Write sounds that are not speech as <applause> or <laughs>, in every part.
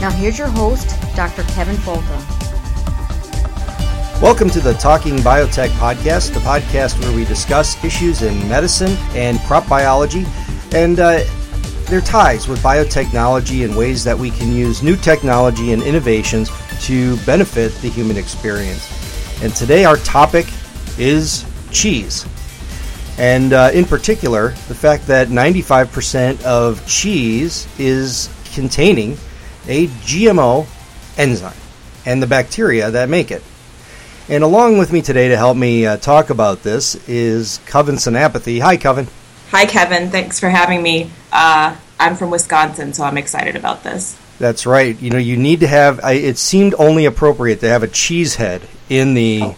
Now, here's your host, Dr. Kevin Folta. Welcome to the Talking Biotech podcast, the podcast where we discuss issues in medicine and crop biology and uh, their ties with biotechnology and ways that we can use new technology and innovations to benefit the human experience. And today, our topic is cheese. And uh, in particular, the fact that 95% of cheese is containing a GMO enzyme and the bacteria that make it. And along with me today to help me uh, talk about this is Kavin Senapathy. Hi, Kavin. Hi, Kevin. Thanks for having me. Uh, I'm from Wisconsin, so I'm excited about this. That's right. You know, you need to have. I, it seemed only appropriate to have a cheese head in the.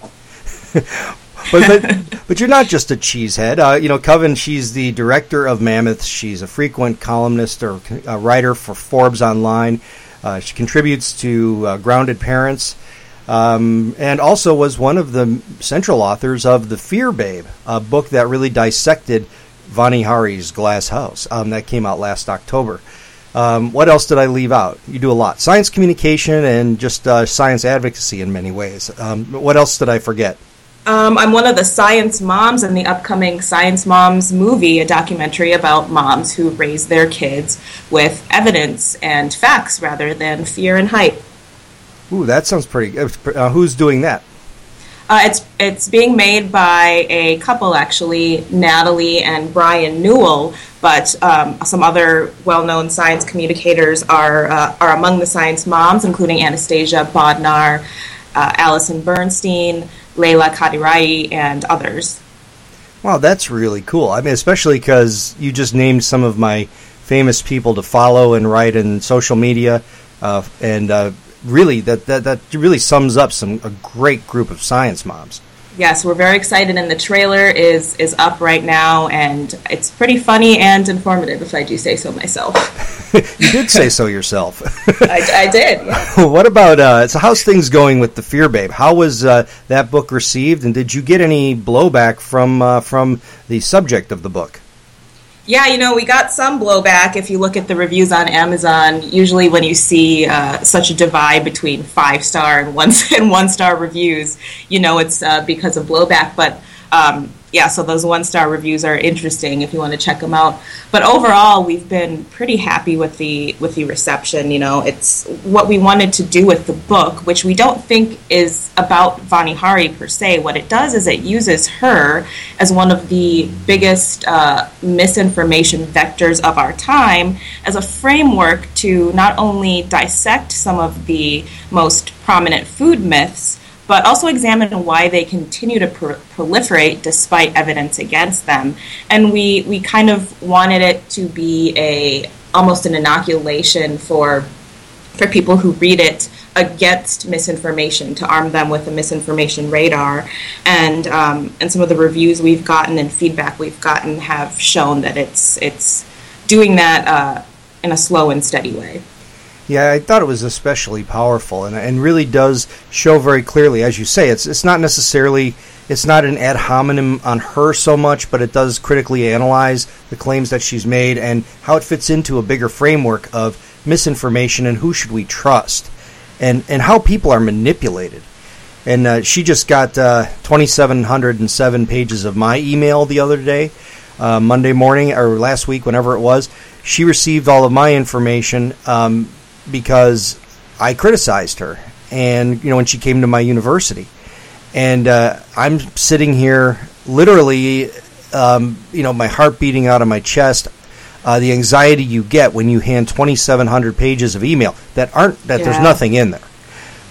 <laughs> But, but <laughs> but you're not just a cheesehead. Uh, you know, Kavin. She's the director of Mammoth. She's a frequent columnist or uh, writer for Forbes Online. Uh, she contributes to uh, Grounded Parents um, and also was one of the central authors of The Fear Babe, a book that really dissected Vani Hari's Glass House. Um, that came out last October. Um, what else did I leave out? You do a lot. Science communication and just uh, science advocacy in many ways. Um, what else did I forget? Um, I'm one of the science moms in the upcoming Science Moms movie, a documentary about moms who raise their kids with evidence and facts rather than fear and hype. Ooh, that sounds pretty. Uh, who's doing that? Uh, it's it's being made by a couple actually, Natalie and Brian Newell. But um, some other well-known science communicators are uh, are among the science moms, including Anastasia Bodnar, uh, Allison Bernstein, Layla Katiraee, and others. Wow, that's really cool. I mean, especially because you just named some of my famous people to follow and write in social media, uh, and uh, really that, that that really sums up some a great group of science moms. Yes, we're very excited, and the trailer is is up right now, and it's pretty funny and informative, if I do say so myself. <laughs> you did say so yourself. <laughs> I, I, did. Yeah. <laughs> what about uh, so? How's things going with the Fear Babe? How was uh, that book received, and did you get any blowback from uh, from the subject of the book? Yeah, you know, we got some blowback if you look at the reviews on Amazon. Usually, when you see uh, such a divide between five star and one <laughs> and one star reviews, you know it's uh, because of blowback. But um, yeah, so those one star reviews are interesting if you want to check them out. But overall, we've been pretty happy with the with the reception. You know, it's what we wanted to do with the book, which we don't think is about Vani Hari per se. What it does is it uses her as one of the biggest uh, misinformation vectors of our time as a framework to not only dissect some of the most prominent food myths but also examine why they continue to proliferate despite evidence against them. And we, we kind of wanted it to be a almost an inoculation for for people who read it against misinformation to arm them with a misinformation radar and um, and some of the reviews we've gotten and feedback we've gotten have shown that it's it's doing that uh, in a slow and steady way Yeah, I thought it was especially powerful, and and really does show very clearly, as you say, it's it's not necessarily it's not an ad hominem on her so much, but it does critically analyze the claims that she's made and how it fits into a bigger framework of misinformation and who should we trust, and and how people are manipulated. And uh, she just got uh, 2,707 pages of my email the other day, uh, Monday morning or last week, whenever it was. She received all of my information. Um, because I criticized her, and you know when she came to my university, and uh, I'm sitting here literally, um, you know, my heart beating out of my chest. Uh, the anxiety you get when you hand 2,700 pages of email that aren't that yeah. there's nothing in there,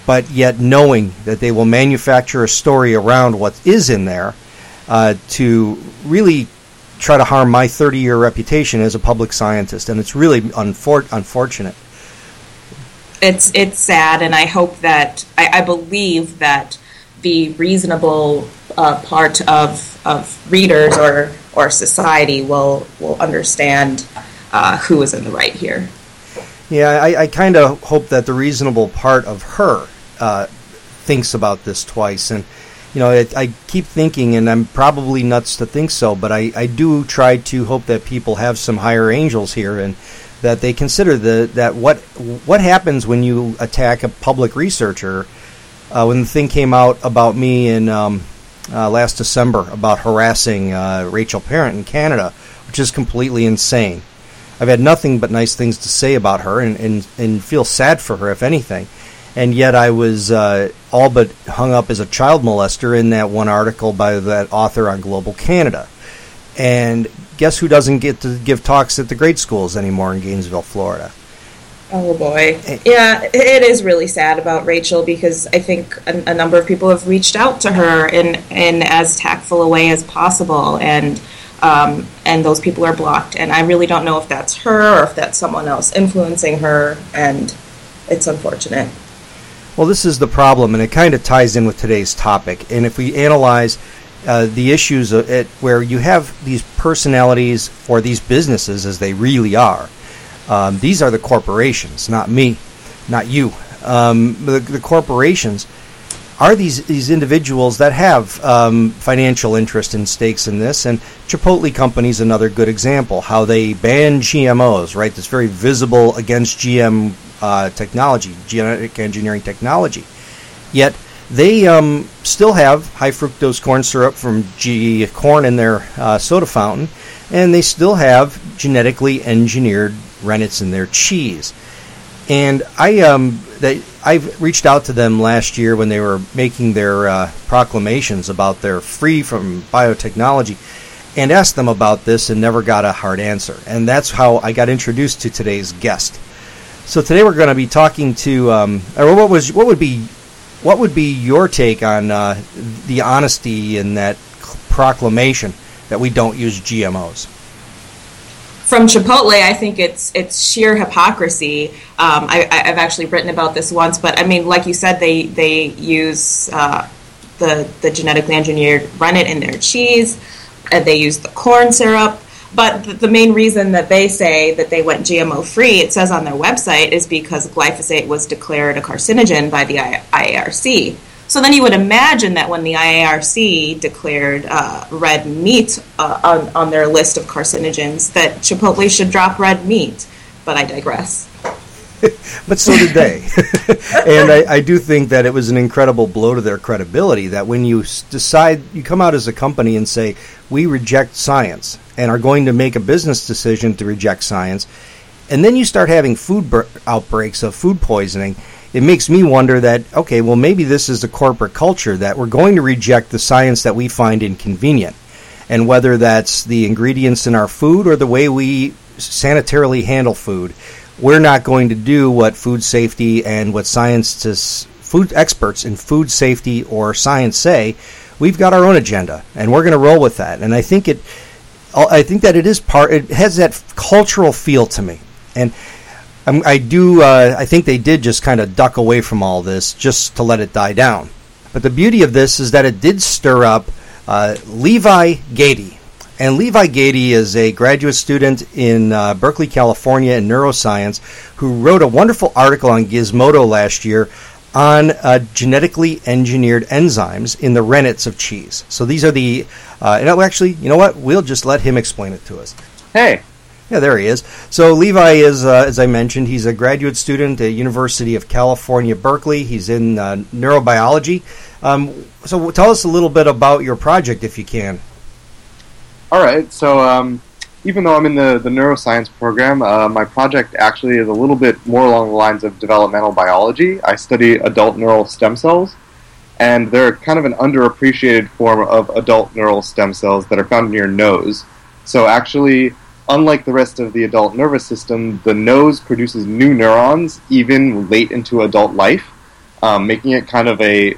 but yet knowing that they will manufacture a story around what is in there uh, to really try to harm my 30 year reputation as a public scientist, and it's really unfor- unfortunate it's it's sad, and I hope that I, I believe that the reasonable uh, part of of readers or or society will will understand uh, who is in the right here. Yeah, I, I kind of hope that the reasonable part of her uh, thinks about this twice, and you know, it, I keep thinking, and I'm probably nuts to think so, but I, I do try to hope that people have some higher angels here and that they consider the that what what happens when you attack a public researcher. Uh, when the thing came out about me in um, uh, last December about harassing uh, Rachel Parent in Canada, which is completely insane. I've had nothing but nice things to say about her and, and, and feel sad for her, if anything. And yet I was uh, all but hung up as a child molester in that one article by that author on Global Canada. And guess who doesn't get to give talks at the grade schools anymore in Gainesville, Florida? Oh boy. Yeah, it is really sad about Rachel because I think a, a, number of people have reached out to her in, in as tactful a way as possible, and um, and those people are blocked. And I really don't know if that's her or if that's someone else influencing her, and it's unfortunate. Well, this is the problem, and it kind of ties in with today's topic. And if we analyze uh, the issues at, where you have these personalities or these businesses as they really are. Um, these are the corporations, not me, not you. Um, the, the, corporations are these these individuals that have um, financial interest and stakes in this. And Chipotle Company is another good example. How they ban GMOs, right? That's very visible against GM uh, technology, genetic engineering technology. Yet they um, still have high fructose corn syrup from G corn in their uh, soda fountain, and they still have genetically engineered rennets in their cheese. And I um, they, I've reached out to them last year when they were making their uh, proclamations about their free from biotechnology, and asked them about this and never got a hard answer. And that's how I got introduced to today's guest. So today we're going to be talking to, um, or what was what would be what would be your take on uh, the honesty in that proclamation that we don't use GMOs? From Chipotle, I think it's it's sheer hypocrisy. Um, I, have actually written about this once, but I mean, like you said, they they use uh, the the genetically engineered rennet in their cheese, and they use the corn syrup. But the, main reason that they say that they went GMO free, it says on their website, is because glyphosate was declared a carcinogen by the IARC. So then you would imagine that when the IARC declared uh, red meat uh, on, on their list of carcinogens, that Chipotle should drop red meat. But I digress. <laughs> but so did they. <laughs> and I, I, do think that it was an incredible blow to their credibility that when you decide, you come out as a company and say, we reject science and are going to make a business decision to reject science, and then you start having food outbreaks of food poisoning, it makes me wonder that, okay, well, maybe this is the corporate culture that we're going to reject the science that we find inconvenient. And whether that's the ingredients in our food or the way we sanitarily handle food, we're not going to do what food safety and what scientists, food experts in food safety or science say. We've got our own agenda, and we're going to roll with that. And I think it I think that it is part. It has that cultural feel to me, and I'm, i do. Uh, I think they did just kind of duck away from all this just to let it die down. But the beauty of this is that it did stir up uh, Levi Gadye, And Levi Gadye is a graduate student in uh, Berkeley, California, in neuroscience, who wrote a wonderful article on Gizmodo last year on uh, genetically engineered enzymes in the rennets of cheese. So these are the. Uh, and actually, you know what? We'll just let him explain it to us. Hey. Yeah, there he is. So Levi is, uh, as I mentioned, he's a graduate student at University of California, Berkeley. He's in uh, neurobiology. Um, so tell us a little bit about your project, if you can. All right. So um, even though I'm in the, the neuroscience program, uh, my project actually is a little bit more along the lines of developmental biology. I study adult neural stem cells, and they're kind of an underappreciated form of adult neural stem cells that are found in your nose. So actually, unlike the rest of the adult nervous system, the nose produces new neurons even late into adult life, um, making it kind of a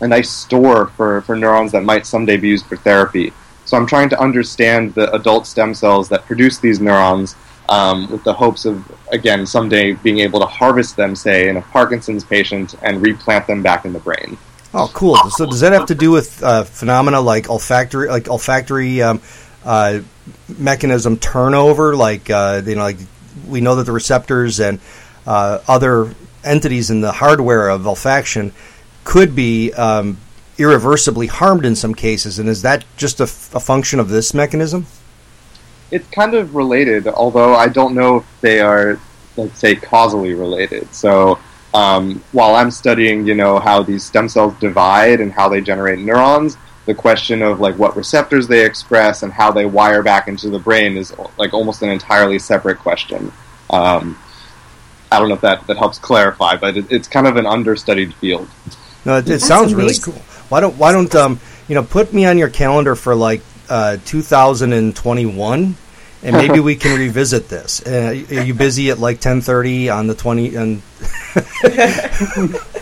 a nice store for, for neurons that might someday be used for therapy. So I'm trying to understand the adult stem cells that produce these neurons um, with the hopes of, again, someday being able to harvest them, say, in a Parkinson's patient and replant them back in the brain. Oh, cool. So does that have to do with uh, phenomena like olfactory, like olfactory um, uh, mechanism turnover? Like uh, you know, like we know that the receptors and uh, other entities in the hardware of olfaction could be um, irreversibly harmed in some cases. And is that just a, f- a function of this mechanism? It's kind of related, although I don't know if they are, let's say, causally related. So um, while I'm studying, you know, how these stem cells divide and how they generate neurons, the question of like what receptors they express and how they wire back into the brain is like almost an entirely separate question. Um, I don't know if that, that helps clarify, but it, it's kind of an understudied field. No, it, it sounds really cool. Why don't Why don't um you know put me on your calendar for like uh, 2021, and maybe we can <laughs> revisit this. Uh, are you busy at like 10:30 on the 20 and? <laughs>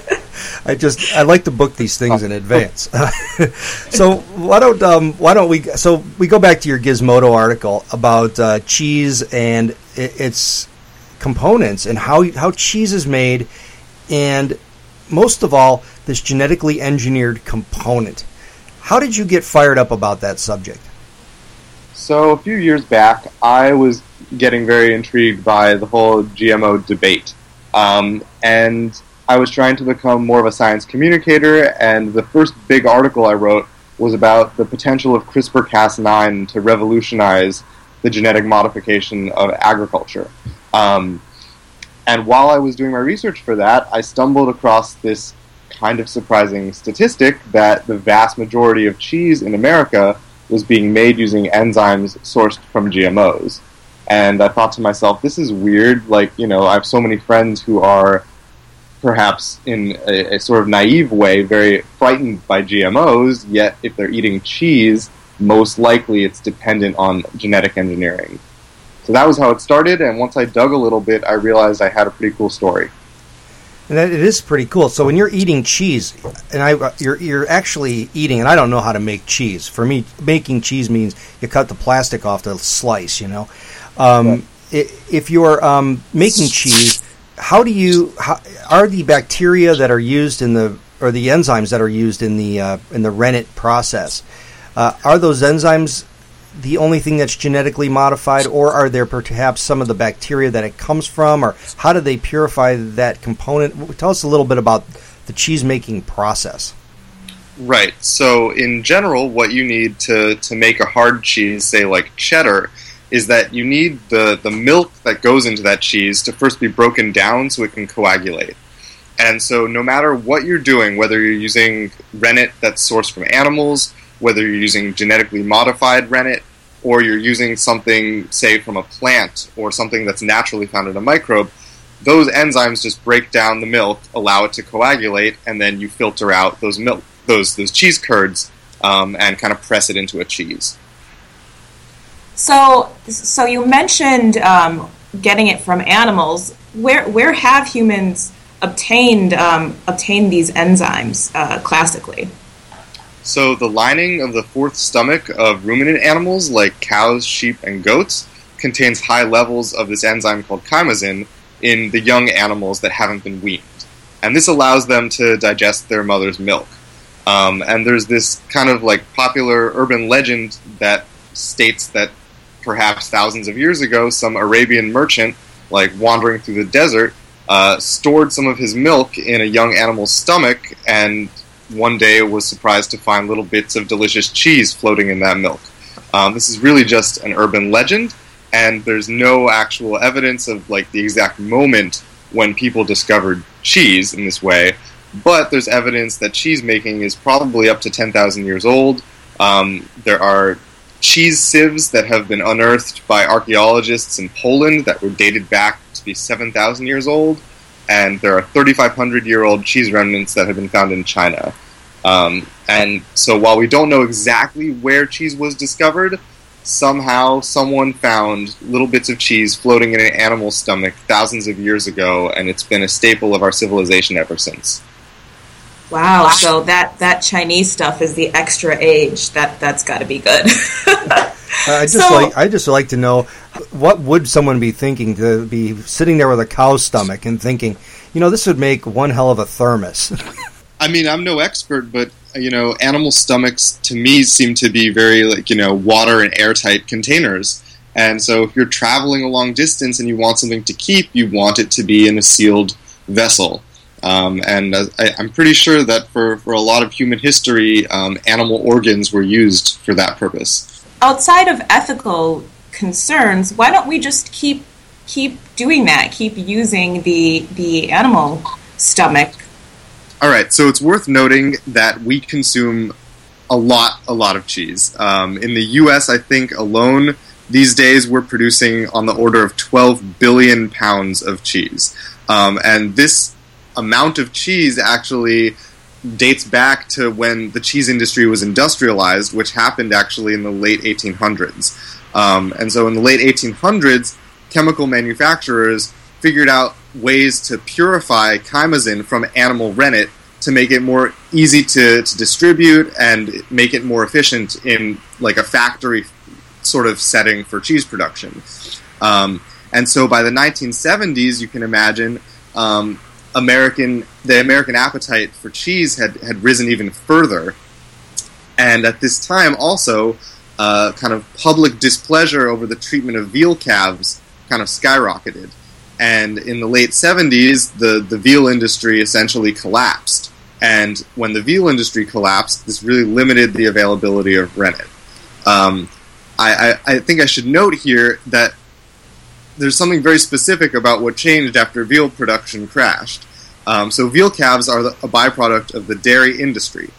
I just I like to book these things in advance. <laughs> so why don't um, why don't we so we go back to your Gizmodo article about uh, cheese and its components and how how cheese is made, and most of all this genetically engineered component. How did you get fired up about that subject? So a few years back, I was getting very intrigued by the whole GMO debate, um, and I was trying to become more of a science communicator, and the first big article I wrote was about the potential of CRISPR Cas9 to revolutionize the genetic modification of agriculture. Um, and while I was doing my research for that, I stumbled across this kind of surprising statistic that the vast majority of cheese in America was being made using enzymes sourced from GMOs. And I thought to myself, this is weird. Like, you know, I have so many friends who are perhaps in a, a, sort of naive way very frightened by GMOs, yet if they're eating cheese, most likely it's dependent on genetic engineering. So that was how it started, and once I dug a little bit, I realized I had a pretty cool story. And that, it is pretty cool. So when you're eating cheese, and I, you're you're actually eating, and I don't know how to make cheese. For me, making cheese means you cut the plastic off the slice. You know, um, right. if you're um, making cheese, how do you how, are the bacteria that are used in the or the enzymes that are used in the uh, in the rennet process? Uh, are those enzymes the only thing that's genetically modified, or are there perhaps some of the bacteria that it comes from, or how do they purify that component? Tell us a little bit about the cheese making process. Right. So, in general, what you need to, to make a hard cheese, say like cheddar, is that you need the, the milk that goes into that cheese to first be broken down so it can coagulate. And so, no matter what you're doing, whether you're using rennet that's sourced from animals, whether you're using genetically modified rennet or you're using something, say, from a plant or something that's naturally found in a microbe, those enzymes just break down the milk, allow it to coagulate, and then you filter out those milk, those those cheese curds, um, and kind of press it into a cheese. So, so you mentioned um, getting it from animals. Where where have humans obtained um, obtained these enzymes uh, classically? So the lining of the fourth stomach of ruminant animals like cows, sheep, and goats contains high levels of this enzyme called chymosin in the young animals that haven't been weaned. And this allows them to digest their mother's milk. Um, and there's this kind of like popular urban legend that states that perhaps thousands of years ago, some Arabian merchant, like wandering through the desert, uh, stored some of his milk in a young animal's stomach, and one day was surprised to find little bits of delicious cheese floating in that milk. Um, this is really just an urban legend, and there's no actual evidence of like the exact moment when people discovered cheese in this way. But there's evidence that cheese making is probably up to 10,000 years old. Um, there are cheese sieves that have been unearthed by archaeologists in Poland that were dated back to be 7,000 years old, and there are 3,500 year old cheese remnants that have been found in China. Um, and so while we don't know exactly where cheese was discovered, somehow someone found little bits of cheese floating in an animal's stomach thousands of years ago, and it's been a staple of our civilization ever since. Wow, so that, that Chinese stuff is the extra age. That that's got to be good. <laughs> I just So- like I just like to know what would someone be thinking to be sitting there with a cow's stomach and thinking, you know, this would make one hell of a thermos. <laughs> I mean, I'm no expert, but you know, animal stomachs to me seem to be very like you know water and airtight containers. And so, if you're traveling a long distance and you want something to keep, you want it to be in a sealed vessel. Um, and uh, I, I'm pretty sure that for, for a lot of human history, um, animal organs were used for that purpose. Outside of ethical concerns, why don't we just keep keep doing that? Keep using the the animal stomach. All right, so it's worth noting that we consume a lot, a lot of cheese. Um, in the U.S., I think alone these days we're producing on the order of 12 billion pounds of cheese, um, and this amount of cheese actually dates back to when the cheese industry was industrialized, which happened actually in the late 1800s. Um, and so, in the late 1800s, chemical manufacturers figured out ways to purify chymosin from animal rennet to make it more easy to, to distribute and make it more efficient in like a factory sort of setting for cheese production. Um, and so by the 1970s, you can imagine um, American the American appetite for cheese had, had risen even further. And at this time, also, uh, kind of public displeasure over the treatment of veal calves kind of skyrocketed. And in the late 70s, the, the veal industry essentially collapsed. And when the veal industry collapsed, this really limited the availability of rennet. Um, I, I, I think I should note here that there's something very specific about what changed after veal production crashed. Um, so, veal calves are the, a byproduct of the dairy industry.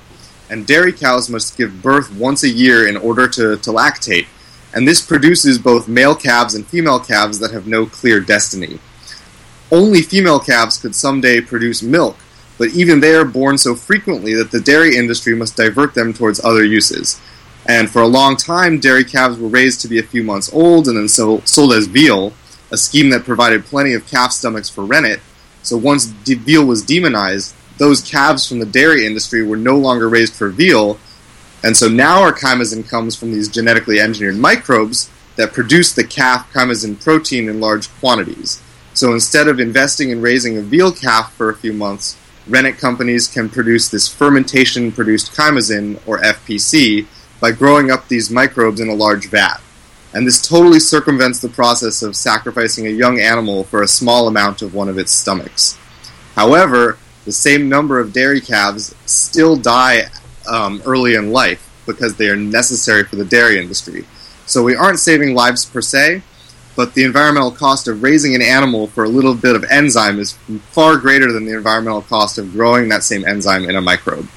And dairy cows must give birth once a year in order to, to lactate. And this produces both male calves and female calves that have no clear destiny. Only female calves could someday produce milk, but even they are born so frequently that the dairy industry must divert them towards other uses. And for a long time, dairy calves were raised to be a few months old and then so, sold as veal, a scheme that provided plenty of calf stomachs for rennet. So once de- veal was demonized, those calves from the dairy industry were no longer raised for veal, and so now our chymosin comes from these genetically engineered microbes that produce the calf chymosin protein in large quantities. So instead of investing in raising a veal calf for a few months, rennet companies can produce this fermentation produced chymosin, or FPC, by growing up these microbes in a large vat. And this totally circumvents the process of sacrificing a young animal for a small amount of one of its stomachs. However, the same number of dairy calves still die um, early in life because they are necessary for the dairy industry. So we aren't saving lives per se, but the environmental cost of raising an animal for a little bit of enzyme is far greater than the environmental cost of growing that same enzyme in a microbe.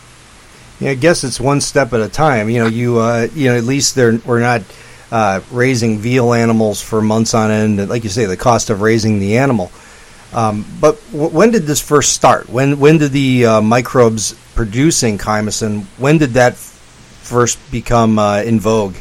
Yeah, I guess it's one step at a time. You know, you uh, you know at least they're we're not uh, raising veal animals for months on end. and Like you say, the cost of raising the animal. Um, but w- when did this first start? When when did the uh, microbes producing chymosin? When did that f- first become uh, in vogue?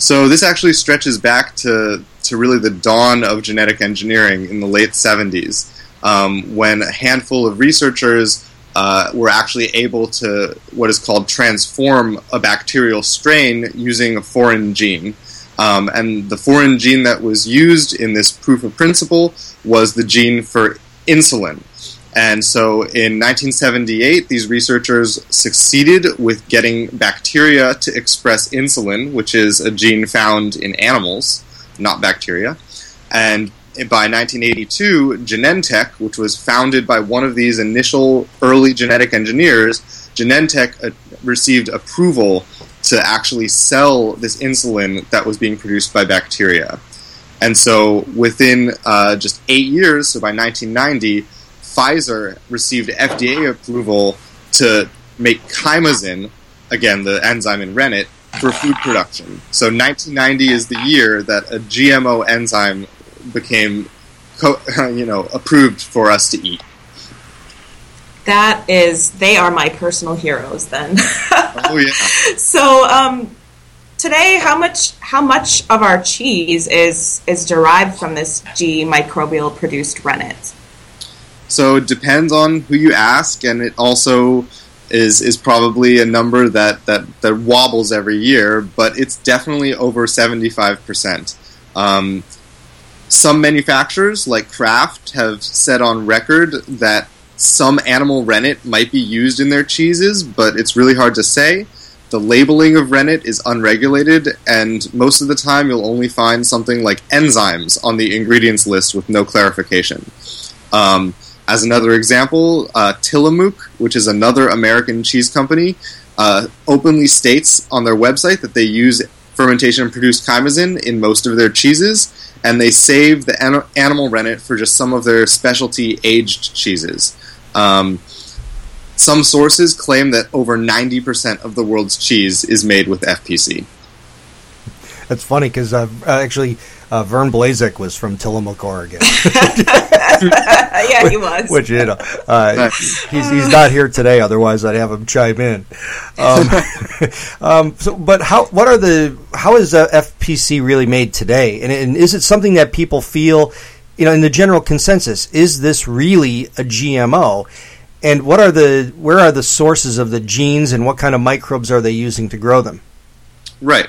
So this actually stretches back to, to really the dawn of genetic engineering in the late 70s, um, when a handful of researchers uh, were actually able to what is called transform a bacterial strain using a foreign gene. Um, and the foreign gene that was used in this proof of principle was the gene for insulin. And so in 1978, these researchers succeeded with getting bacteria to express insulin, which is a gene found in animals, not bacteria. And by 1982, Genentech, which was founded by one of these initial early genetic engineers, Genentech uh, received approval to actually sell this insulin that was being produced by bacteria. And so within uh, just eight years, so by 1990, Pfizer received FDA approval to make chymosin, again, the enzyme in rennet, for food production. So 1990 is the year that a GMO enzyme became, co- <laughs> you know, approved for us to eat. That is, they are my personal heroes. Then. <laughs> oh yeah. So um, today, how much how much of our cheese is is derived from this G microbial produced rennet? So it depends on who you ask, and it also is is probably a number that, that, that wobbles every year, but it's definitely over seventy five percent. Some manufacturers, like Kraft, have said on record that some animal rennet might be used in their cheeses, but it's really hard to say. The labeling of rennet is unregulated, and most of the time you'll only find something like enzymes on the ingredients list with no clarification. Um, as another example, uh, Tillamook, which is another American cheese company, uh, openly states on their website that they use fermentation produced chymosin in most of their cheeses, and they save the an- animal rennet for just some of their specialty aged cheeses. Um, some sources claim that over 90% of the world's cheese is made with FPC. That's funny because uh, actually uh, Vern Blazek was from Tillamook, Oregon. <laughs> <laughs> yeah, he was. Which you know, uh, he's he's not here today. Otherwise, I'd have him chime in. Um, <laughs> um, so, but how? What are the? How is uh, FPC really made today? And, and is it something that people feel? You know, in the general consensus, is this really a GMO? And what are the? Where are the sources of the genes, and what kind of microbes are they using to grow them? Right.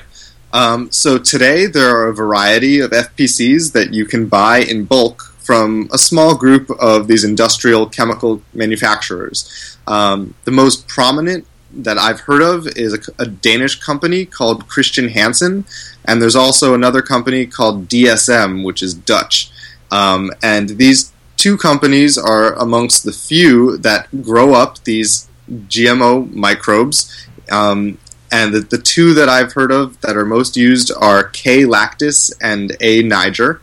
Um, so today there are a variety of FPCs that you can buy in bulk from a small group of these industrial chemical manufacturers. Um, the most prominent that I've heard of is a, a, Danish company called Christian Hansen, and there's also another company called DSM, which is Dutch. Um, and these two companies are amongst the few that grow up these GMO microbes um, and the, the two that I've heard of that are most used are K. lactis and A. niger.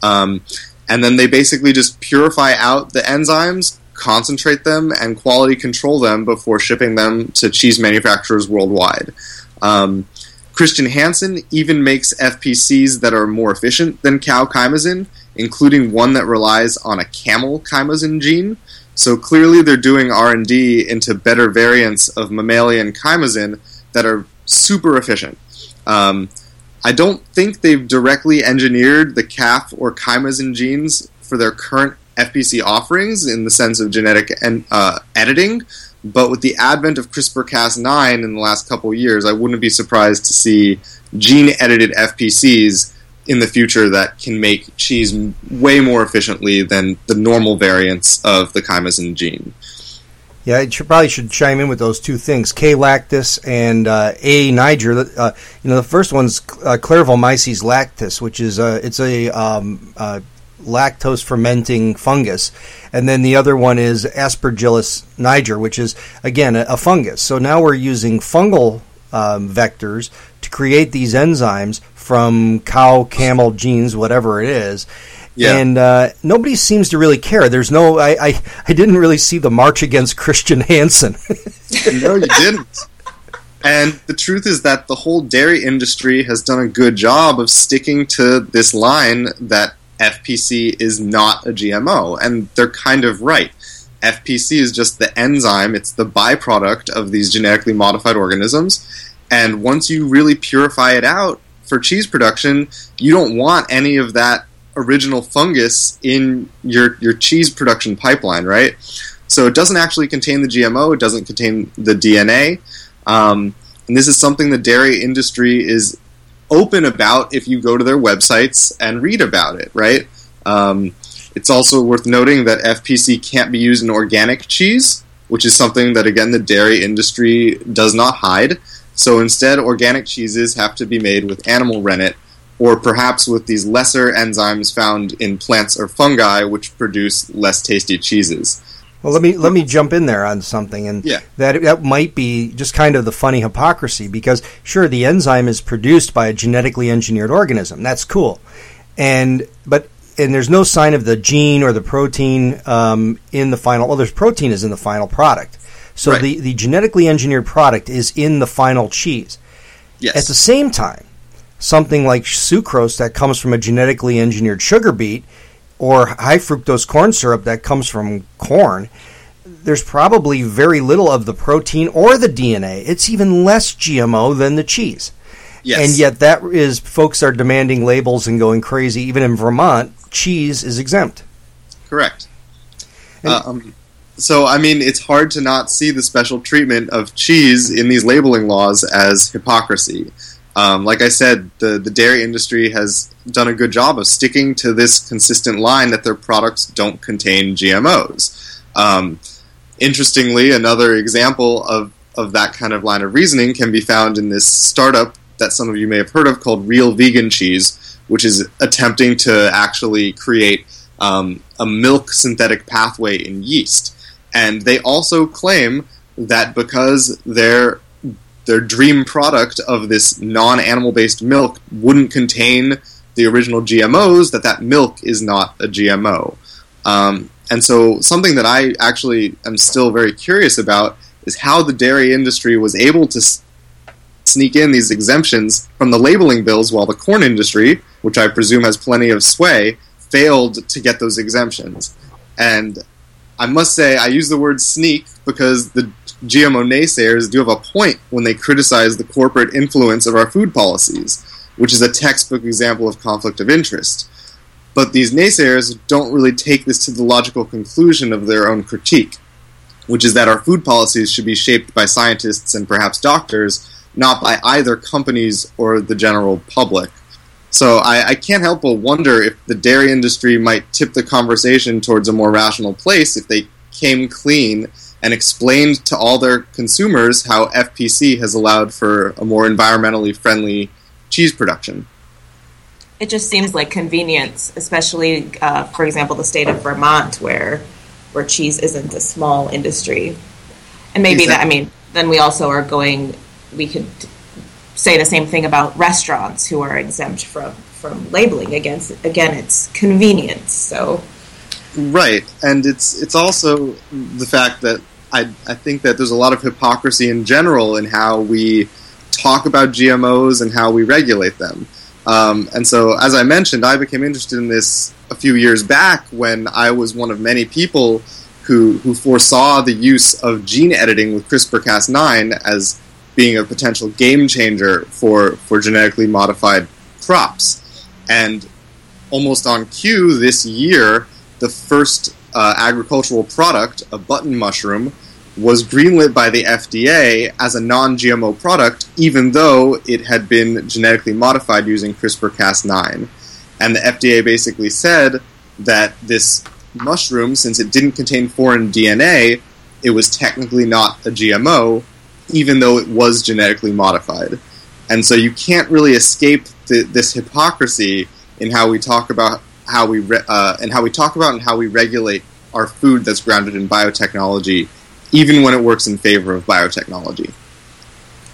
Um, and then they basically just purify out the enzymes, concentrate them, and quality control them before shipping them to cheese manufacturers worldwide. Um, Christian Hansen even makes FPCs that are more efficient than cow chymosin, including one that relies on a camel chymosin gene. So clearly, they're doing R and D into better variants of mammalian chymosin that are super efficient. Um, I don't think they've directly engineered the calf or chymosin genes for their current FPC offerings in the sense of genetic en- uh, editing, but with the advent of CRISPR-Cas9 in the last couple years, I wouldn't be surprised to see gene-edited FPCs in the future that can make cheese way more efficiently than the normal variants of the chymosin gene. Yeah, I should, probably should chime in with those two things: K. lactis and uh, A. niger. Uh, you know, the first one's uh, Kluyveromyces lactis, which is a it's a um, uh, lactose fermenting fungus, and then the other one is Aspergillus niger, which is again a, a fungus. So now we're using fungal um, vectors to create these enzymes from cow, camel genes, whatever it is yeah. And uh, nobody seems to really care. There's no, I, I, I didn't really see the march against Christian <laughs> Hansen. no, you didn't. And the truth is that the whole dairy industry has done a good job of sticking to this line that FPC is not a GMO. And they're kind of right. FPC is just the enzyme, it's the byproduct of these genetically modified organisms. And once you really purify it out for cheese production, you don't want any of that original fungus in your your cheese production pipeline, right? So it doesn't actually contain the GMO. It doesn't contain the DNA. Um, and this is something the dairy industry is open about if you go to their websites and read about it, right? Um, It's also worth noting that FPC can't be used in organic cheese, which is something that, again, the dairy industry does not hide. So instead, organic cheeses have to be made with animal rennet, or perhaps with these lesser enzymes found in plants or fungi, which produce less tasty cheeses. Well, let me let me jump in there on something, and Yeah. that that might be just kind of the funny hypocrisy because sure, the enzyme is produced by a genetically engineered organism. That's cool, and but and there's no sign of the gene or the protein um, in the final. Well, there's protein is in the final product, so Right. the the genetically engineered product is in the final cheese. Yes. At the same time, something like sucrose that comes from a genetically engineered sugar beet or high fructose corn syrup that comes from corn, there's probably very little of the protein or the DNA. It's even less GMO than the cheese. yes. And yet that is folks are demanding labels and going crazy. Even in Vermont, cheese is exempt. Correct. um, so, I mean, it's hard to not see the special treatment of cheese in these labeling laws as hypocrisy. Um, like I said, the, the dairy industry has done a good job of sticking to this consistent line that their products don't contain GMOs. Um, interestingly, another example of, of that kind of line of reasoning can be found in this startup that some of you may have heard of called Real Vegan Cheese, which is attempting to actually create um, a milk synthetic pathway in yeast. And they also claim that because their their dream product of this non-animal based milk wouldn't contain the original GMOs, that that milk is not a GMO. Um, and so, something that I actually am still very curious about is how the dairy industry was able to s- sneak in these exemptions from the labeling bills while the corn industry, which I presume has plenty of sway, failed to get those exemptions. And I must say, I use the word sneak because the GMO naysayers do have a point when they criticize the corporate influence of our food policies, which is a textbook example of conflict of interest. But these naysayers don't really take this to the logical conclusion of their own critique, which is that our food policies should be shaped by scientists and perhaps doctors, not by either companies or the general public. So I, I can't help but wonder if the dairy industry might tip the conversation towards a more rational place if they came clean and explained to all their consumers how FPC has allowed for a more environmentally friendly cheese production. It just seems like convenience, especially, uh, for example, the state of Vermont, where where cheese isn't a small industry, and maybe that. I mean, then we also are going. We could say the same thing about restaurants who are exempt from from labeling. Against again, it's convenience. So Right, and it's it's also the fact that I I think that there's a lot of hypocrisy in general in how we talk about GMOs and how we regulate them. Um, and so, as I mentioned, I became interested in this a few years back when I was one of many people who who foresaw the use of gene editing with CRISPR-Cas9 as being a potential game changer for for genetically modified crops. And almost on cue this year, the first uh, agricultural product, a button mushroom, was greenlit by the FDA as a non GMO product, even though it had been genetically modified using CRISPR Cas9. And the FDA basically said that this mushroom, since it didn't contain foreign DNA, it was technically not a GMO, even though it was genetically modified. And so you can't really escape the, this hypocrisy in how we talk about how we re- uh, and how we talk about and how we regulate our food that's grounded in biotechnology, even when it works in favor of biotechnology.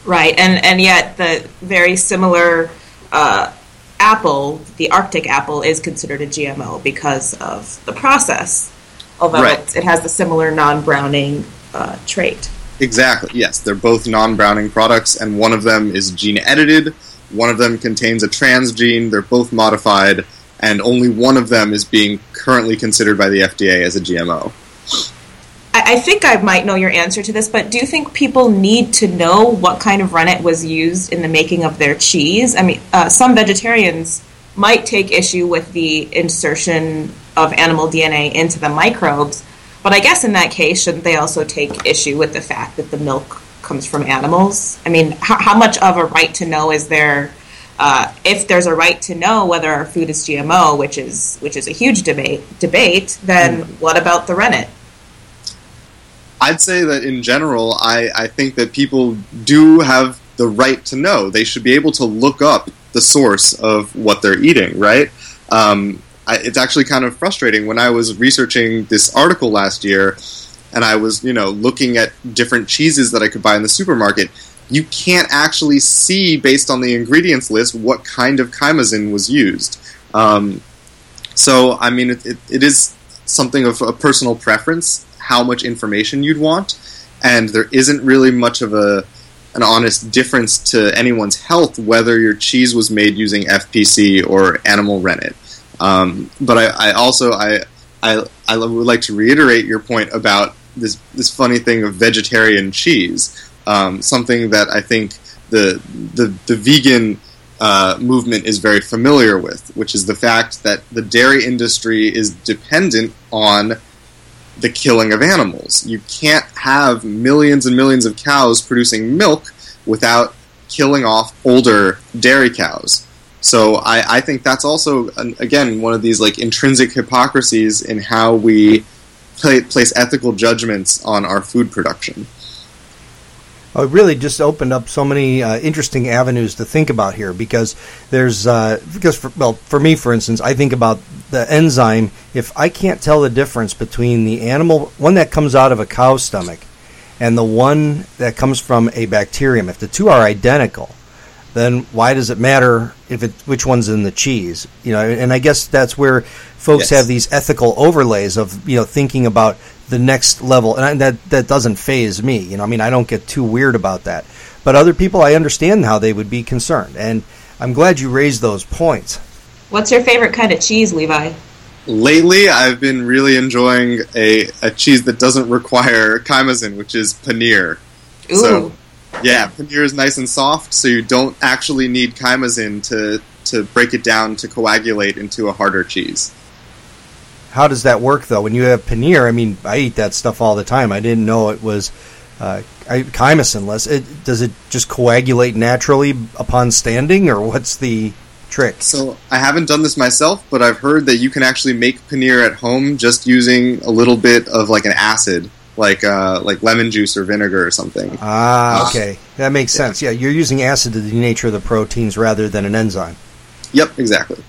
Right, and and yet the very similar uh, apple, the Arctic apple, is considered a GMO because of the process, although Right. it, it has the similar non-browning uh, trait. Exactly. Yes, they're both non-browning products, and one of them is gene edited. One of them contains a transgene. They're both modified, and only one of them is being currently considered by the FDA as a GMO. I, think I might know your answer to this, but do you think people need to know what kind of rennet was used in the making of their cheese? I mean, uh, some vegetarians might take issue with the insertion of animal DNA into the microbes, but I guess in that case, shouldn't they also take issue with the fact that the milk comes from animals? I mean, how, how much of a right to know is there uh, if there's a right to know whether our food is GMO, which is which is a huge debate, debate, then mm. what about the rennet? I'd say that in general, I, I think that people do have the right to know. They should be able to look up the source of what they're eating, right? Um, I, it's actually kind of frustrating when I was researching this article last year, and I was, you know, looking at different cheeses that I could buy in the supermarket. You can't actually see, based on the ingredients list, what kind of chymosin was used. Um, so, I mean, it, it, it is something of a personal preference how much information you'd want, and there isn't really much of a an honest difference to anyone's health whether your cheese was made using FPC or animal rennet. Um, but I, I also I, I I would like to reiterate your point about this this funny thing of vegetarian cheese, um, something that I think the the the vegan uh, movement is very familiar with, which is the fact that the dairy industry is dependent on the killing of animals. You can't have millions and millions of cows producing milk without killing off older dairy cows. So I, I think that's also again one of these like intrinsic hypocrisies in how we place ethical judgments on our food production. Oh, it really just opened up so many uh, interesting avenues to think about here because there's uh, because for, well for me for instance I think about the enzyme if I can't tell the difference between the animal one that comes out of a cow's stomach and the one that comes from a bacterium if the two are identical then why does it matter if it which one's in the cheese you know and I guess that's where folks yes. have these ethical overlays of you know thinking about the next level, and that that doesn't phase me. You know, I mean, I don't get too weird about that. But other people, I understand how they would be concerned, and I'm glad you raised those points. What's your favorite kind of cheese, Levi? Lately, I've been really enjoying a, a cheese that doesn't require chymosin, which is paneer. Ooh. So, yeah, paneer is nice and soft, so you don't actually need chymosin to to break it down to coagulate into a harder cheese. How does that work though? When you have paneer, I mean, I eat that stuff all the time. I didn't know it was uh, chymosinless. It, does it just coagulate naturally upon standing, or what's the trick? So I haven't done this myself, but I've heard that you can actually make paneer at home just using a little bit of like an acid, like uh, like lemon juice or vinegar or something. Ah, okay, that makes sense. Yeah, you're using acid to denature the proteins rather than an enzyme. Yep, exactly.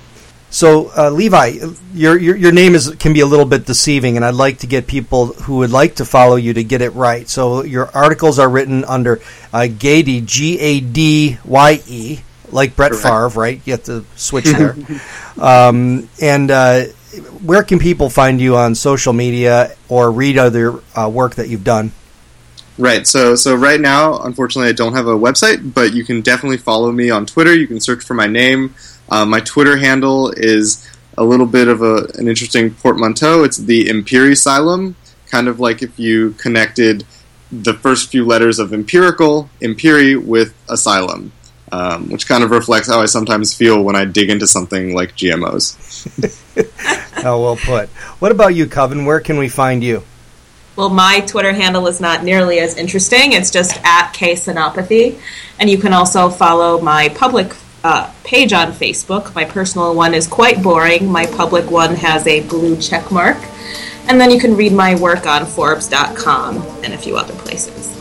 So, uh, Levi, your, your, your name is can be a little bit deceiving, and I'd like to get people who would like to follow you to get it right. So, your articles are written under uh, Gadye, G A D Y E, like Brett Correct. Favre, right? You have to switch there. <laughs> um, and uh, where can people find you on social media or read other uh, work that you've done? Right. So so right now, unfortunately, I don't have a website, but you can definitely follow me on Twitter. You can search for my name. Uh, my Twitter handle is a little bit of a, an interesting portmanteau. It's the Empiricylum, kind of like if you connected the first few letters of empirical, empiri, with asylum, um, which kind of reflects how I sometimes feel when I dig into something like GMOs. <laughs> how well put. What about you, Kavin? Where can we find you? Well, my Twitter handle is not nearly as interesting. It's just at ksenapathy. And you can also follow my public uh, page on Facebook. My personal one is quite boring. My public one has a blue check mark. And then you can read my work on Forbes.com and a few other places.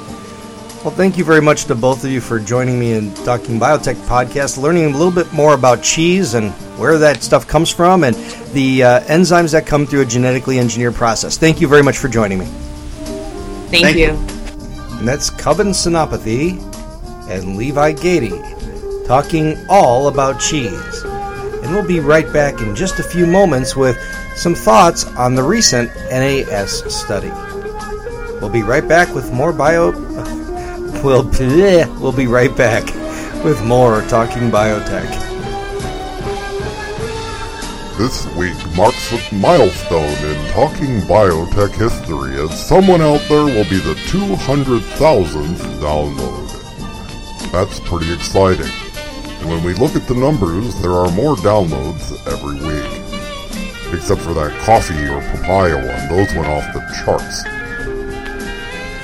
Well, thank you very much to both of you for joining me in Talking Biotech podcast, learning a little bit more about cheese and where that stuff comes from and the uh, enzymes that come through a genetically engineered process. Thank you very much for joining me. Thank, thank you. you. And that's Kavin Senapathy and Levi Gadye talking all about cheese. And we'll be right back in just a few moments with some thoughts on the recent NAS study. We'll be right back with more bio. <laughs> We'll, <laughs> we'll be right back with more Talking Biotech. This week marks a milestone in Talking Biotech history as someone out there will be the 200,000th download. That's pretty exciting. When we look at the numbers, there are more downloads every week. Except for that coffee or papaya one, those went off the charts.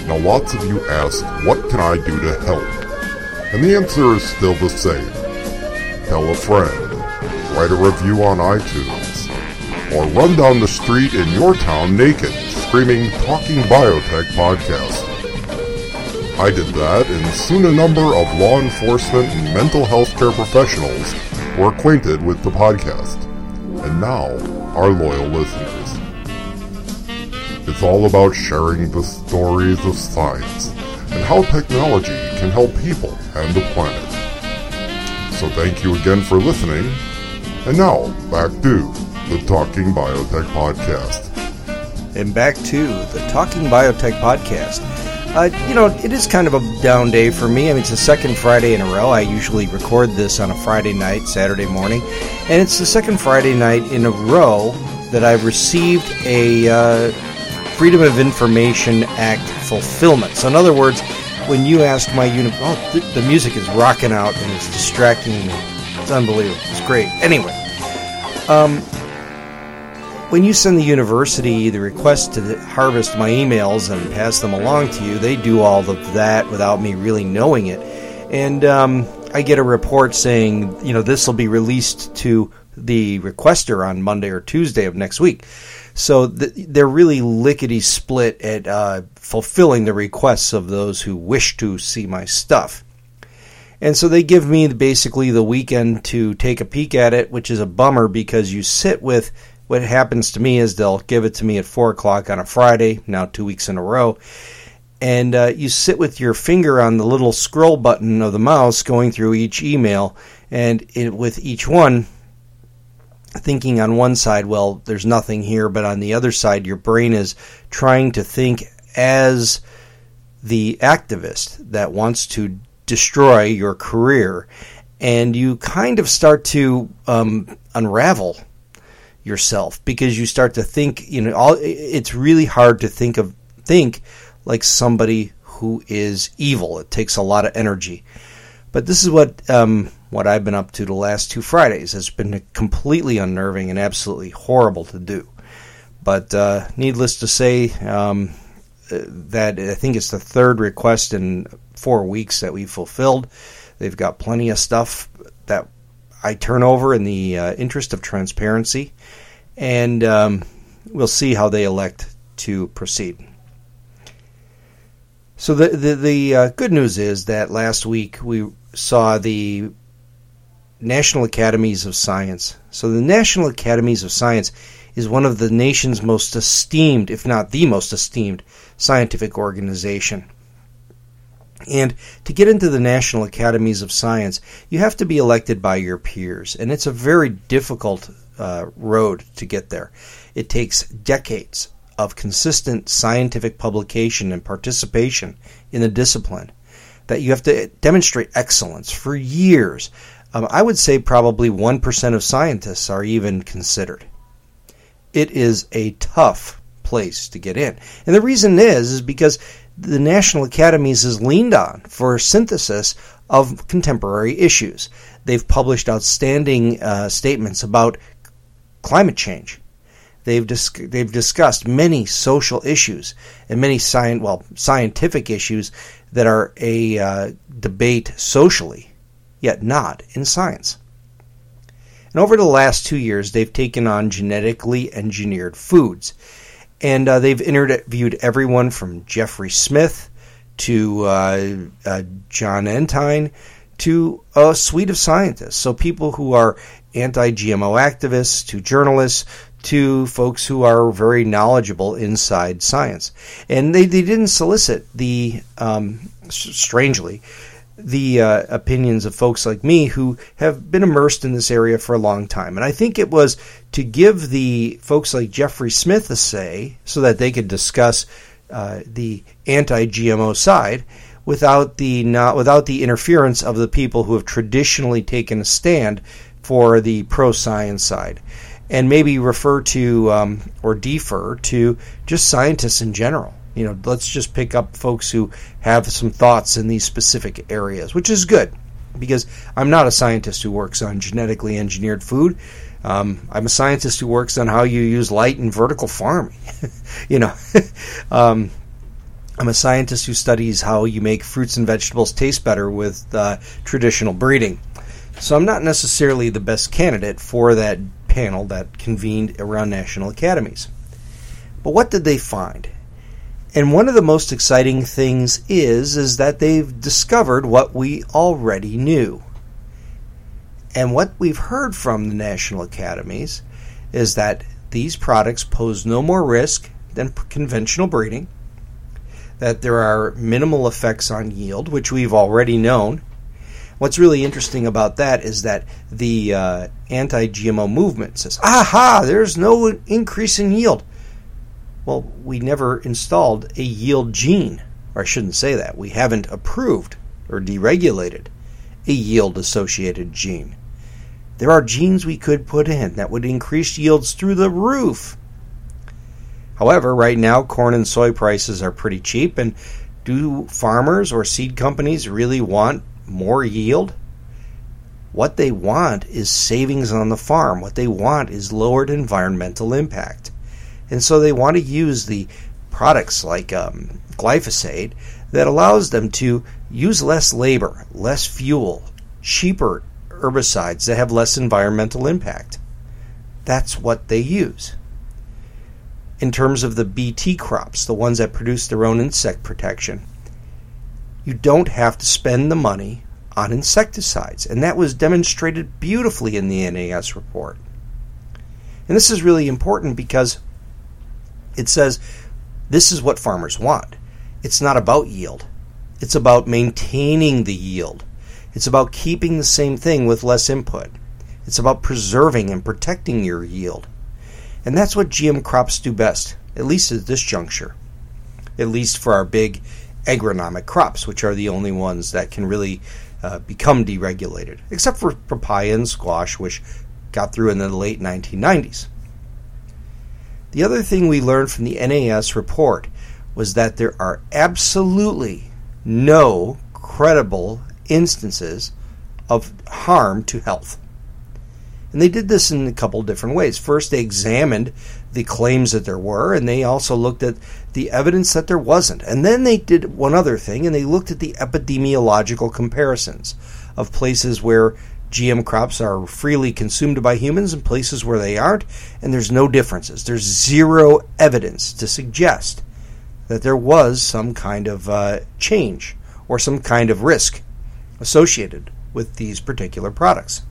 Now lots of you ask, what can I do to help? And the answer is still the same. tell a friend, write a review on iTunes, or run down the street in your town naked, screaming Talking Biotech Podcast. I did that, and soon a number of law enforcement and mental health care professionals were acquainted with the podcast, and now are loyal listeners. It's all about sharing the stories of science and how technology can help people and the planet. So thank you again for listening, and now back to the Talking Biotech Podcast. And back to the Talking Biotech Podcast. Uh, you know, it is kind of a down day for me. I mean, it's the second Friday in a row. I usually record this on a Friday night, Saturday morning, and it's the second Friday night in a row that I've received a uh, Freedom of Information Act fulfillment. So, in other words, when you asked my unit, oh, th- the music is rocking out and it's distracting me. It's unbelievable. It's great. Anyway, um, when you send the university the request to harvest my emails and pass them along to you, they do all of that without me really knowing it. And um, I get a report saying, you know, this will be released to the requester on Monday or Tuesday of next week. So th- they're really lickety split at uh, fulfilling the requests of those who wish to see my stuff. And so they give me basically the weekend to take a peek at it, which is a bummer because you sit with what happens to me is they'll give it to me at four o'clock on a Friday, now two weeks in a row, and uh, you sit with your finger on the little scroll button of the mouse going through each email, and it, with each one, thinking on one side, well, there's nothing here, but on the other side, your brain is trying to think as the activist that wants to destroy your career, and you kind of start to um, unravel yourself. Because you start to think you know all it's really hard to think of think like somebody who is evil. It takes a lot of energy. But this is what um, what I've been up to the last two Fridays. It's been completely unnerving and absolutely horrible to do. But uh, needless to say um, that I think it's the third request in four weeks that we've fulfilled. They've got plenty of stuff that I turn over in the uh, interest of transparency, and um, we'll see how they elect to proceed. So the the, the uh, good news is that last week we saw the National Academies of Science. So the National Academies of Science is one of the nation's most esteemed, if not the most esteemed, scientific organization. And to get into the National Academies of Science, you have to be elected by your peers, and it's a very difficult uh, road to get there. It takes decades of consistent scientific publication and participation in the discipline that you have to demonstrate excellence for years. Um, I would say probably 1% of scientists are even considered. It is a tough place to get in. And the reason is is because the National Academies is leaned on for synthesis of contemporary issues. They've published outstanding uh, statements about climate change. They've dis- they've discussed many social issues and many sci- well scientific issues that are a uh, debate socially, yet not in science. And over the last two years, they've taken on genetically engineered foods and uh, they've interviewed everyone from Jeffrey Smith to uh, uh, Jon Entine to a suite of scientists. So people who are anti-GMO activists to journalists to folks who are very knowledgeable inside science. And they, they didn't solicit the, um, strangely, the uh, opinions of folks like me who have been immersed in this area for a long time. And I think it was to give the folks like Jeffrey Smith a say so that they could discuss uh, the anti-GMO side without the not without the interference of the people who have traditionally taken a stand for the pro-science side, and maybe refer to um, or defer to just scientists in general. You know, let's just pick up folks who have some thoughts in these specific areas, which is good because I'm not a scientist who works on genetically engineered food. Um, I'm a scientist who works on how you use light in vertical farming. <laughs> you know, <laughs> um, I'm a scientist who studies how you make fruits and vegetables taste better with uh, traditional breeding. So I'm not necessarily the best candidate for that panel that convened around national academies. But what did they find? And one of the most exciting things is is that they've discovered what we already knew. And what we've heard from the national academies is that these products pose no more risk than conventional breeding, that there are minimal effects on yield, which we've already known. What's really interesting about that is that the uh, anti GMO movement says, aha, there's no increase in yield. Well, we never installed a yield gene, or I shouldn't say that. We haven't approved or deregulated a yield associated gene. There are genes we could put in that would increase yields through the roof. However, right now corn and soy prices are pretty cheap, and do farmers or seed companies really want more yield? What they want is savings on the farm. What they want is lowered environmental impact. And so they want to use the products like um, glyphosate that allows them to use less labor, less fuel, cheaper herbicides that have less environmental impact. That's what they use. In terms of the BT crops, the ones that produce their own insect protection, you don't have to spend the money on insecticides. And that was demonstrated beautifully in the NAS report. And this is really important because it says this is what farmers want. It's not about yield, it's about maintaining the yield. It's about keeping the same thing with less input. It's about preserving and protecting your yield. And that's what GM crops do best, at least at this juncture. At least for our big agronomic crops, which are the only ones that can really uh, become deregulated, except for papaya and squash, which got through in the late 1990s. The other thing we learned from the NAS report was that there are absolutely no credible instances of harm to health. And they did this in a couple different ways. First, they examined the claims that there were, and they also looked at the evidence that there wasn't. And then they did one other thing, and they looked at the epidemiological comparisons of places where GM crops are freely consumed by humans and places where they aren't, and there's no differences. There's zero evidence to suggest that there was some kind of uh, change or some kind of risk associated with these particular products.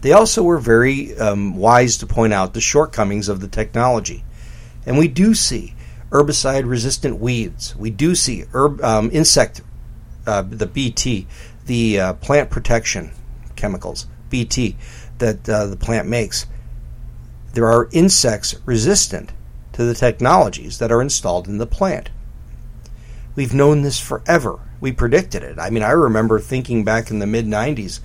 They also were very um, wise to point out the shortcomings of the technology. And we do see herbicide resistant weeds. We do see herb, um, insect, uh, the BT, the uh, plant protection chemicals, BT, that uh, the plant makes, there are insects resistant to the technologies that are installed in the plant. We've known this forever. We predicted it. I mean, I remember thinking back in the mid 90s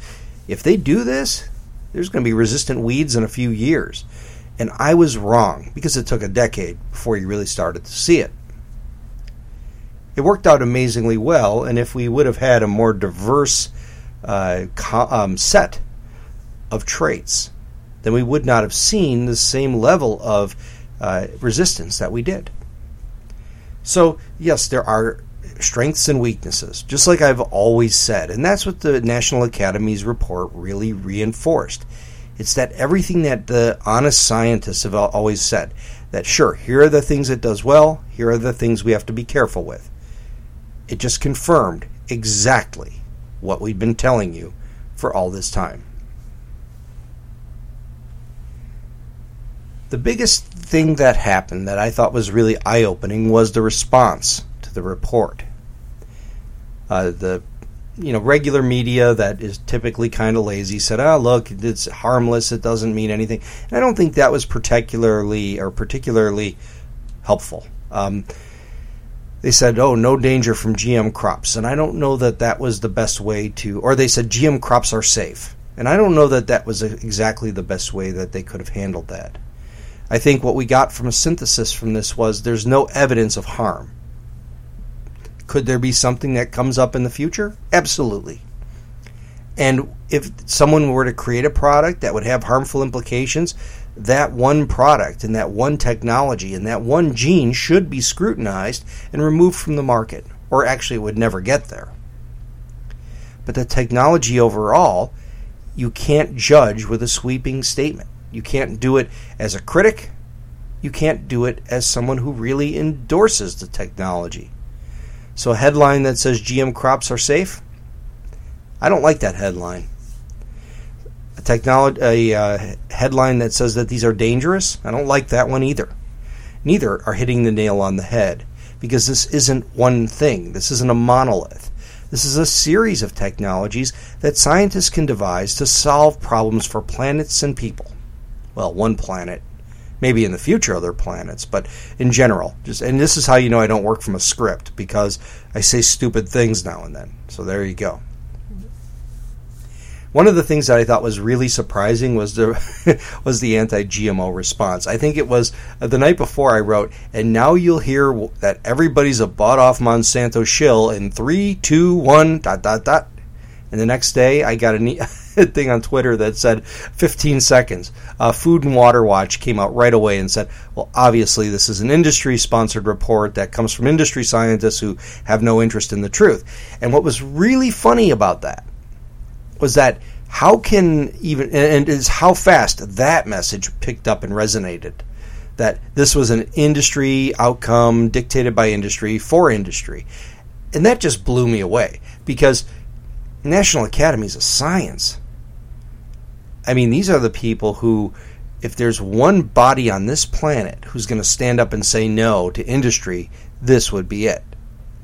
if they do this, there's going to be resistant weeds in a few years. And I was wrong because it took a decade before you really started to see it. It worked out amazingly well, and if we would have had a more diverse uh, co- um, set of traits, then we would not have seen the same level of uh, resistance that we did. So, yes, there are strengths and weaknesses, just like I've always said. And that's what the National Academy's report really reinforced. It's that everything that the honest scientists have always said that sure, here are the things it does well, here are the things we have to be careful with it just confirmed exactly what we've been telling you for all this time. The biggest thing that happened that I thought was really eye opening was the response to the report. Uh, the you know regular media that is typically kind of lazy said, "Oh, look, it's harmless. It doesn't mean anything." And I don't think that was particularly or particularly helpful. Um, they said, "Oh, no danger from GM crops," and I don't know that that was the best way to. Or they said GM crops are safe, and I don't know that that was exactly the best way that they could have handled that. I think what we got from a synthesis from this was there's no evidence of harm. Could there be something that comes up in the future? Absolutely. And if someone were to create a product that would have harmful implications, that one product and that one technology and that one gene should be scrutinized and removed from the market, or actually it would never get there. But the technology overall, you can't judge with a sweeping statement. You can't do it as a critic. You can't do it as someone who really endorses the technology. So, a headline that says GM crops are safe, I don't like that headline. A, a uh, headline that says that these are dangerous, I don't like that one either. Neither are hitting the nail on the head because this isn't one thing. This isn't a monolith. This is a series of technologies that scientists can devise to solve problems for planets and people. Well, one planet, maybe in the future other planets, but in general, just and this is how you know I don't work from a script because I say stupid things now and then. So there you go. One of the things that I thought was really surprising was the <laughs> was the anti-GMO response. I think it was uh, the night before I wrote, and now you'll hear that everybody's a bought off Monsanto shill in three, two, one, dot dot dot. And the next day, I got a neat <laughs> <laughs> thing on Twitter that said 15 seconds. Uh, Food and Water Watch came out right away and said, well, obviously, this is an industry sponsored report that comes from industry scientists who have no interest in the truth. And what was really funny about that was that how can even and is how fast that message picked up and resonated that this was an industry outcome dictated by industry for industry and that just blew me away because national academies of science i mean these are the people who if there's one body on this planet who's going to stand up and say no to industry this would be it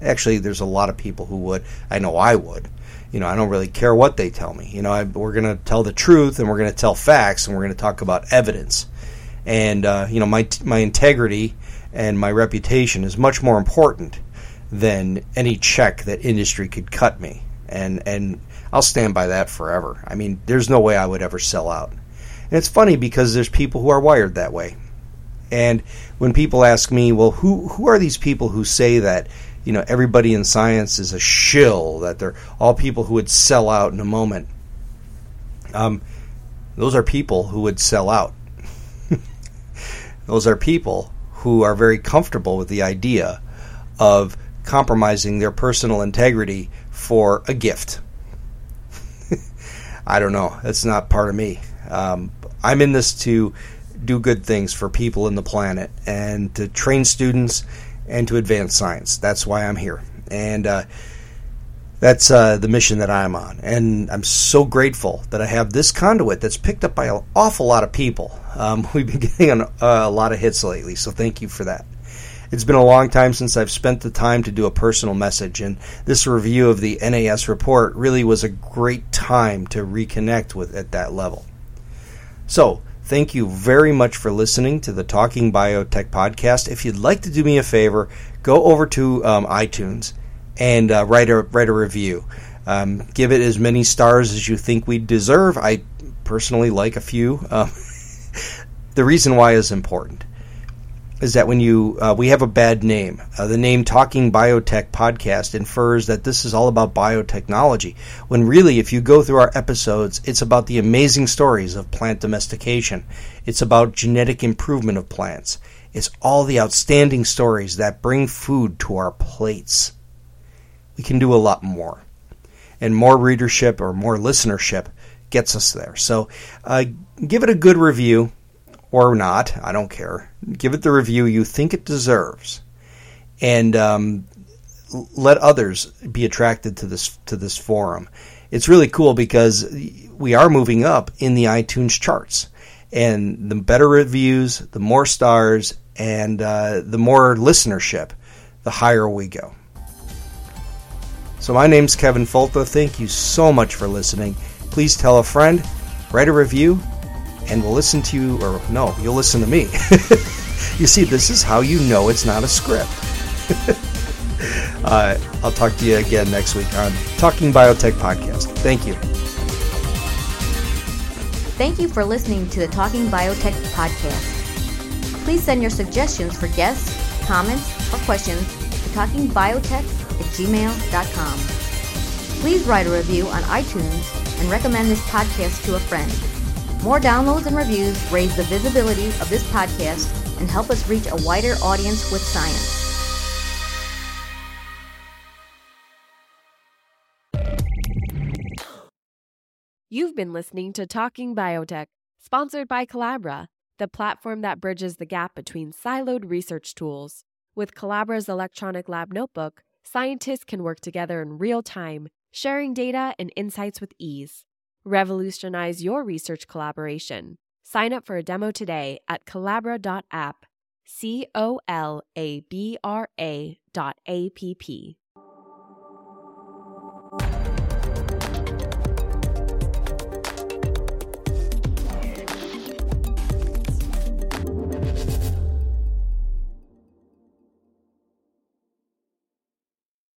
actually there's a lot of people who would i know i would you know, I don't really care what they tell me. You know, I, we're going to tell the truth and we're going to tell facts and we're going to talk about evidence. And uh, you know, my my integrity and my reputation is much more important than any check that industry could cut me. And and I'll stand by that forever. I mean, there's no way I would ever sell out. And it's funny because there's people who are wired that way. And when people ask me, well, who who are these people who say that you know everybody in science is a shill that they're all people who would sell out in a moment. Um, those are people who would sell out. <laughs> those are people who are very comfortable with the idea of compromising their personal integrity for a gift. I don't know. That's not part of me. Um, I'm in this to do good things for people in the planet and to train students and to advance science. That's why I'm here. And uh, that's uh, the mission that I'm on. And I'm so grateful that I have this conduit that's picked up by an awful lot of people. Um, <laughs> we've been getting an, uh, a lot of hits lately, so thank you for that. It's been a long time since I've spent the time to do a personal message, and this review of the NAS report really was a great time to reconnect with at that level. So, Thank you very much for listening to the Talking Biotech podcast. If you'd like to do me a favor, go over to um, iTunes and uh, write a write a review. Um, give it as many stars as you think we deserve. I personally like a few. Um, <laughs> the reason why is important is that when you uh, we have a bad name. Uh, the name Talking Biotech podcast infers that this is all about biotechnology. When really, if you go through our episodes, it's about the amazing stories of plant domestication. It's about genetic improvement of plants. It's all the outstanding stories that bring food to our plates. We can do a lot more, and more readership or more listenership gets us there. So, uh, give it a good review or not. I don't care. Give it the review you think it deserves, and um, let others be attracted to this to this forum. It's really cool because we are moving up in the iTunes charts, and the better reviews, the more stars, and uh, the more listenership, the higher we go. So my name's Kevin Folta. Thank you so much for listening. Please tell a friend, write a review, and we'll listen to you, or no, you'll listen to me. <laughs> you see, this is how you know it's not a script. <laughs> uh, I'll talk to you again next week on Talking Biotech Podcast. Thank you. Thank you for listening to the Talking Biotech Podcast. Please send your suggestions for guests, comments, or questions to talkingbiotech at gmail.com. Please write a review on iTunes and recommend this podcast to a friend. More downloads and reviews raise the visibility of this podcast and help us reach a wider audience with science. You've been listening to Talking Biotech, sponsored by Colabra, the platform that bridges the gap between siloed research tools. With Colabra's electronic lab notebook, scientists can work together in real time, sharing data and insights with ease. Revolutionize your research collaboration. Sign up for a demo today at colabra.app. C O L A B R A dot A P P.